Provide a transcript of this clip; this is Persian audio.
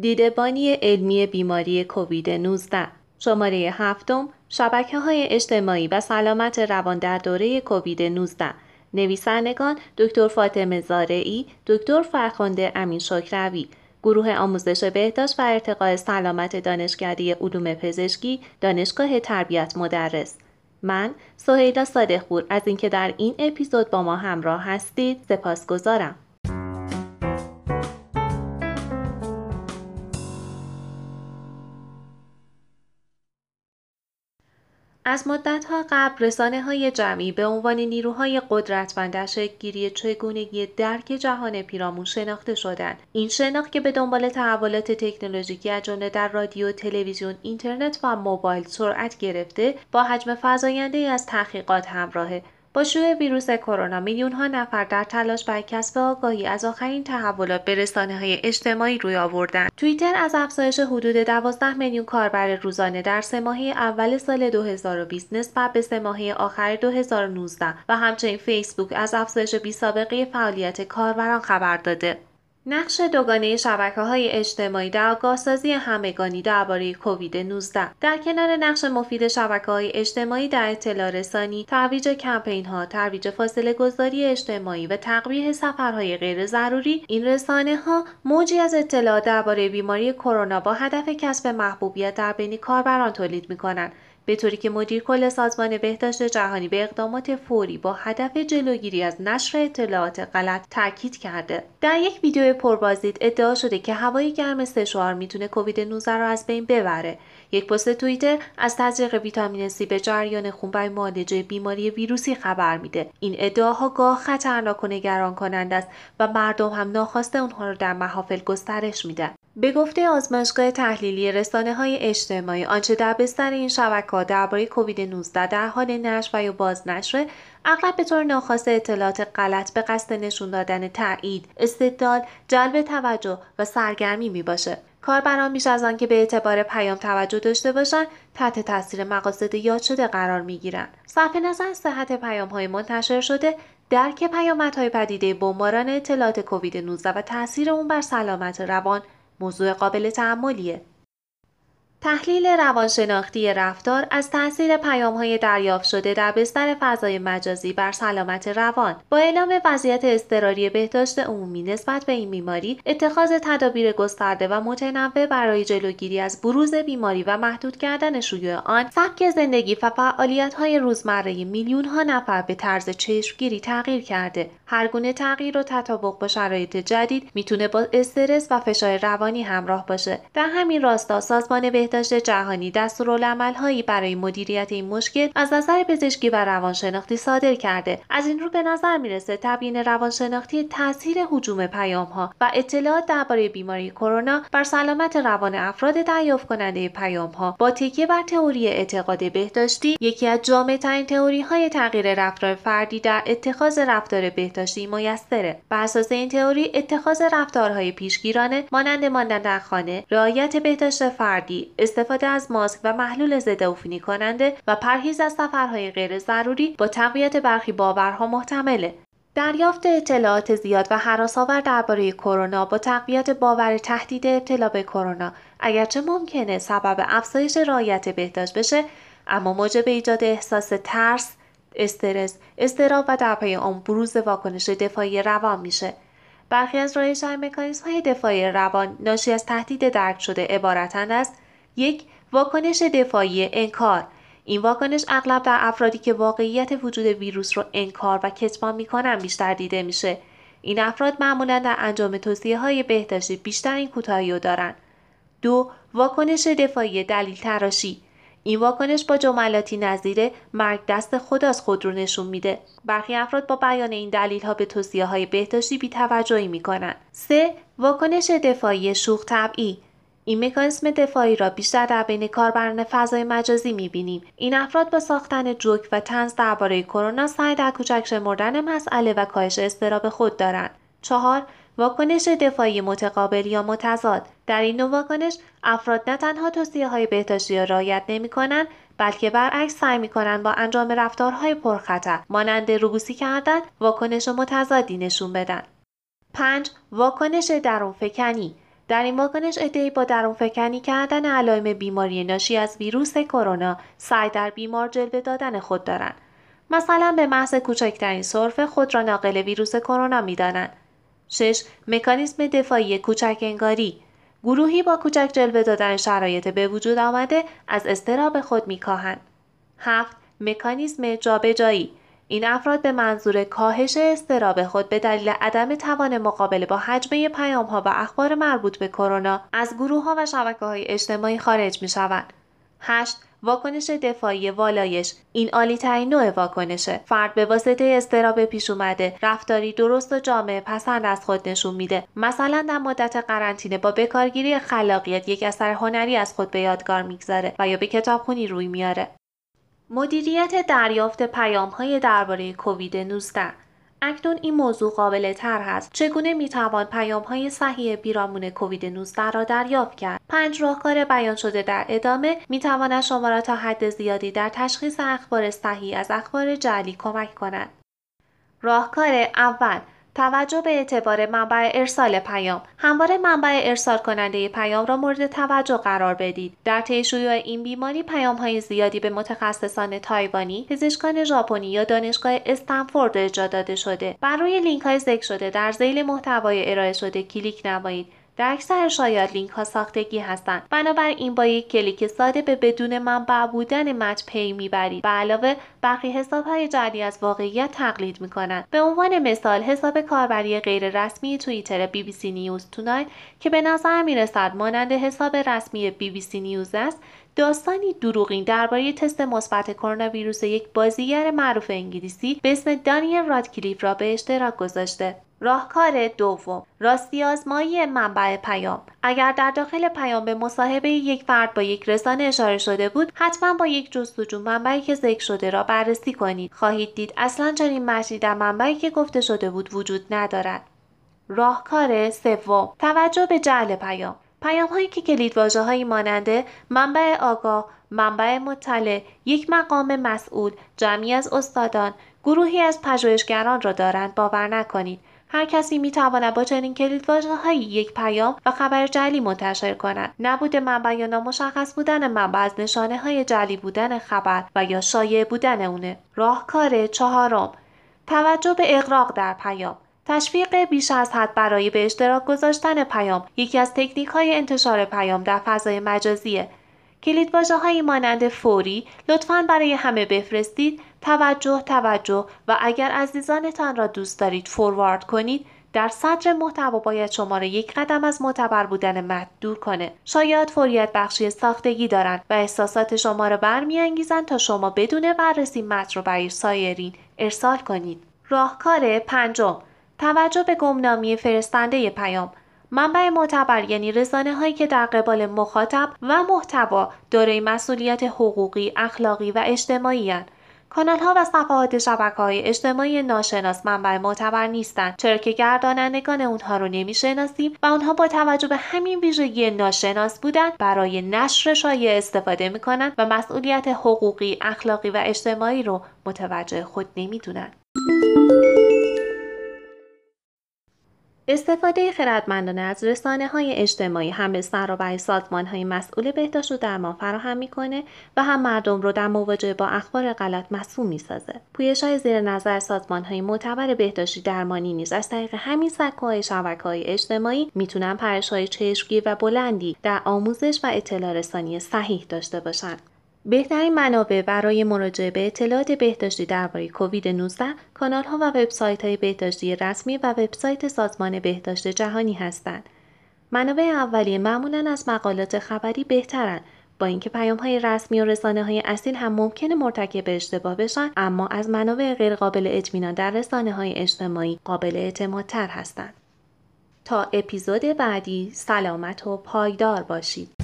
دیدبانی علمی بیماری کووید 19 شماره هفتم شبکه های اجتماعی و سلامت روان در دوره کووید 19 نویسندگان دکتر فاطمه زارعی، دکتر فرخنده امین شکروی، گروه آموزش بهداشت و ارتقاء سلامت دانشکده علوم پزشکی، دانشگاه تربیت مدرس. من سهیلا صادقپور از اینکه در این اپیزود با ما همراه هستید سپاسگزارم. از مدتها قبل رسانه های جمعی به عنوان نیروهای قدرتمند در چگونگی درک جهان پیرامون شناخته شدند. این شناخت که به دنبال تحولات تکنولوژیکی از جمله در رادیو تلویزیون اینترنت و موبایل سرعت گرفته با حجم فزاینده از تحقیقات همراهه. با شیوع ویروس کرونا میلیون ها نفر در تلاش برای کسب آگاهی از آخرین تحولات به رسانه های اجتماعی روی آوردند. توییتر از افزایش حدود 12 میلیون کاربر روزانه در سه ماهه اول سال 2020 نسبت به سه ماهه آخر 2019 و همچنین فیسبوک از افزایش بی سابقه فعالیت کاربران خبر داده. نقش دوگانه شبکه های اجتماعی در آگاهسازی همگانی درباره کووید 19 در کنار نقش مفید شبکه های اجتماعی در اطلاع رسانی ترویج کمپین ها ترویج فاصله گذاری اجتماعی و تقویه سفرهای غیر ضروری این رسانه ها موجی از اطلاعات درباره بیماری کرونا با هدف کسب محبوبیت در بین کاربران تولید می کنند به طوری که مدیر کل سازمان بهداشت جهانی به اقدامات فوری با هدف جلوگیری از نشر اطلاعات غلط تاکید کرده. در یک ویدیو پربازدید ادعا شده که هوای گرم سشوار می‌تونه کووید 19 را از بین ببره. یک پست توییتر از تزریق ویتامین C به جریان خون برای معالجه بیماری ویروسی خبر میده. این ادعاها گاه خطرناک و نگران کنند است و مردم هم ناخواسته اونها را در محافل گسترش میدن. به گفته آزمایشگاه تحلیلی رسانه های اجتماعی آنچه در بستر این شبکه درباره کووید 19 در حال نشر و یا بازنشر اغلب به طور ناخواسته اطلاعات غلط به قصد نشون دادن تایید استدلال جلب توجه و سرگرمی می باشه کاربران بیش از آنکه به اعتبار پیام توجه داشته باشند تحت تاثیر مقاصد یاد شده قرار می گیرند صرف نظر صحت پیام های منتشر شده درک پیامدهای پدیده بمباران اطلاعات کووید 19 و تاثیر اون بر سلامت روان موضوع قابل تعملیه. تحلیل روانشناختی رفتار از تاثیر های دریافت شده در بستر فضای مجازی بر سلامت روان با اعلام وضعیت اضطراری بهداشت عمومی نسبت به این بیماری اتخاذ تدابیر گسترده و متنوع برای جلوگیری از بروز بیماری و محدود کردن شیوع آن سبک زندگی و های روزمره میلیون ها نفر به طرز چشمگیری تغییر کرده هر گونه تغییر و تطابق با شرایط جدید می‌تونه با استرس و فشار روانی همراه باشه. در همین راستا سازمان بهداشت جهانی دستورالعملهایی برای مدیریت این مشکل از نظر پزشکی و روانشناختی صادر کرده. از این رو به نظر می‌رسه تبیین روانشناختی تاثیر حجوم پیام ها و اطلاعات درباره بیماری کرونا بر سلامت روان افراد دریافت کننده پیام ها با تکیه بر تئوری اعتقاد بهداشتی یکی از جامع ترین تئوری های تغییر رفتار فردی در اتخاذ رفتار بهداشتی میسره بر اساس این تئوری اتخاذ رفتارهای پیشگیرانه مانند ماندن در خانه رعایت بهداشت فردی استفاده از ماسک و محلول ضد عفونی کننده و پرهیز از سفرهای غیر ضروری با تقویت برخی باورها محتمله. دریافت اطلاعات زیاد و حراسآور درباره کرونا با تقویت باور تهدید ابتلا به کرونا. اگرچه ممکنه سبب افزایش رعایت بهداشت بشه اما موجب ایجاد احساس ترس استرس. استراب و در پی آن بروز واکنش دفاعی روان میشه. برخی از رایش های مکانیزم های دفاعی روان ناشی از تهدید درک شده عبارتند است یک واکنش دفاعی انکار. این واکنش اغلب در افرادی که واقعیت وجود ویروس رو انکار و کتمان می‌کنن بیشتر دیده میشه. این افراد معمولا در انجام توصیه های بهداشتی بیشتر این کوتاهی رو دارن. دو واکنش دفاعی دلیل تراشی. این واکنش با جملاتی نظیر مرگ دست از خود رو نشون میده. برخی افراد با بیان این دلیل ها به توصیه های بهداشتی بیتوجهی می‌کنن. سه واکنش دفاعی شوخ طبعی. این مکانیسم دفاعی را بیشتر در بین کاربران فضای مجازی می‌بینیم. این افراد با ساختن جوک و تنز درباره کرونا سعی در کوچک شمردن مسئله و کاهش اضطراب خود دارند. چهار واکنش دفاعی متقابل یا متضاد. در این نوع واکنش افراد نه تنها توصیه های بهداشتی را رعایت نمی کنند بلکه برعکس سعی می کنند با انجام رفتارهای پرخطر مانند روبوسی کردن واکنش متضادی نشون بدن. 5. واکنش درون فکنی در این واکنش عدهای با درون فکنی کردن علائم بیماری ناشی از ویروس کرونا سعی در بیمار جلوه دادن خود دارند. مثلا به محض کوچکترین سرفه خود را ناقل ویروس کرونا می‌دانند. 6. مکانیزم دفاعی کوچک انگاری گروهی با کوچک جلوه دادن شرایط به وجود آمده از استراب خود میکاهند. 7. مکانیزم جابجایی این افراد به منظور کاهش استراب خود به دلیل عدم توان مقابله با حجمه پیام ها و اخبار مربوط به کرونا از گروه ها و شبکه های اجتماعی خارج می شوند. 8. واکنش دفاعی والایش این عالی ترین نوع واکنشه. فرد به واسطه استراب پیش اومده رفتاری درست و جامعه پسند از خود نشون میده. مثلا در مدت قرنطینه با بکارگیری خلاقیت یک اثر هنری از خود به یادگار می‌گذاره و یا به کتابخونی روی میاره. مدیریت دریافت پیام های درباره کووید 19 اکنون این موضوع قابل تر هست. چگونه می توان پیام های صحیح پیرامون کووید 19 را دریافت کرد؟ پنج راهکار بیان شده در ادامه می تواند شما را تا حد زیادی در تشخیص اخبار صحیح از اخبار جعلی کمک کند. راهکار اول توجه به اعتبار منبع ارسال پیام. همواره منبع ارسال کننده پیام را مورد توجه قرار بدید. در طی شیوع این بیماری پیام های زیادی به متخصصان تایوانی پزشکان ژاپنی یا دانشگاه استنفورد ارجا داده شده. بر روی لینک های ذکر شده در ذیل محتوای ارائه شده کلیک نمایید. در اکثر شایعات لینک ها ساختگی هستند. بنابراین با یک کلیک ساده به بدون منبع بودن متن پی می‌برید و علاوه برخی حساب های جدی از واقعیت تقلید می کنند به عنوان مثال حساب کاربری غیر رسمی توییتر BBC News Tonight که به نظر می رسد مانند حساب رسمی BBC News است داستانی دروغین درباره تست مثبت کرونا ویروس یک بازیگر معروف انگلیسی به اسم دانیل رادکلیف را به اشتراک گذاشته. راهکار دوم راستی آزمایی منبع پیام. اگر در داخل پیام به مصاحبه یک فرد با یک رسانه اشاره شده بود حتما با یک جستجو منبعی که ذکر شده را بررسی کنید. خواهید دید اصلا چنین متنی در منبعی که گفته شده بود وجود ندارد. راهکار سوم توجه به جعل پیام. پیام هایی که کلید واجه هایی ماننده منبع آگاه منبع مطلع یک مقام مسئول جمعی از استادان گروهی از پژوهشگران را دارند باور نکنید. هر کسی می تواند با چنین کلیدواژه های یک پیام و خبر جعلی منتشر کند. نبود منبع یا نامشخص بودن منبع از نشانه های جعلی بودن خبر و یا شایع بودن اونه. راهکار چهارم توجه به اقراق در پیام. تشویق بیش از حد برای به اشتراک گذاشتن پیام یکی از تکنیک های انتشار پیام در فضای مجازیه. کلیدواژه های مانند فوری لطفا برای همه بفرستید. توجه توجه و اگر عزیزانتان را دوست دارید فوروارد کنید در صدر محتوا باید شما را یک قدم از معتبر بودن متن دور کنه. شاید فوریت بخشی ساختگی دارند و احساسات شما را برمیانگیزند تا شما بدون بررسی متن را برای سایرین ارسال کنید. راهکار پنجم. توجه به گمنامی فرستنده پیام. منبع معتبر یعنی رسانه هایی که در قبال مخاطب و محتوا دارای مسئولیت حقوقی، اخلاقی و اجتماعی هن. کانال ها و صفحات شبکه های اجتماعی ناشناس منبع معتبر نیستند چرا که گردانندگان اونها رو نمی‌شناسیم و اونها با توجه به همین ویژگی ناشناس بودن برای نشر شایع استفاده می‌کنن و مسئولیت حقوقی اخلاقی و اجتماعی رو متوجه خود نمی‌دونن استفاده خردمندانه از رسانه های اجتماعی هم به برای سازمان های مسئول بهداشت و درمان فراهم می‌کنه و هم مردم رو در مواجهه با اخبار غلط مسئول می‌سازه. پویش های زیر نظر سازمان های معتبر بهداشتی درمانی نیز از طریق همین سکوهای شبکه های اجتماعی می‌تونن پرش های چشمگیر و بلندی در آموزش و اطلاع رسانی صحیح داشته باشند بهترین منابع برای مراجعه به اطلاعات بهداشتی درباره کووید 19 کانال ها و وبسایت های بهداشتی رسمی و وبسایت سازمان بهداشت جهانی هستند. منابع اولیه معمولا از مقالات خبری بهترند با اینکه پیام های رسمی و رسانه های اصیل هم ممکنه مرتکب اشتباه بشن اما از منابع غیرقابل اطمینان در رسانه های اجتماعی قابل اعتمادتر هستند. تا اپیزود بعدی سلامت و پایدار باشید.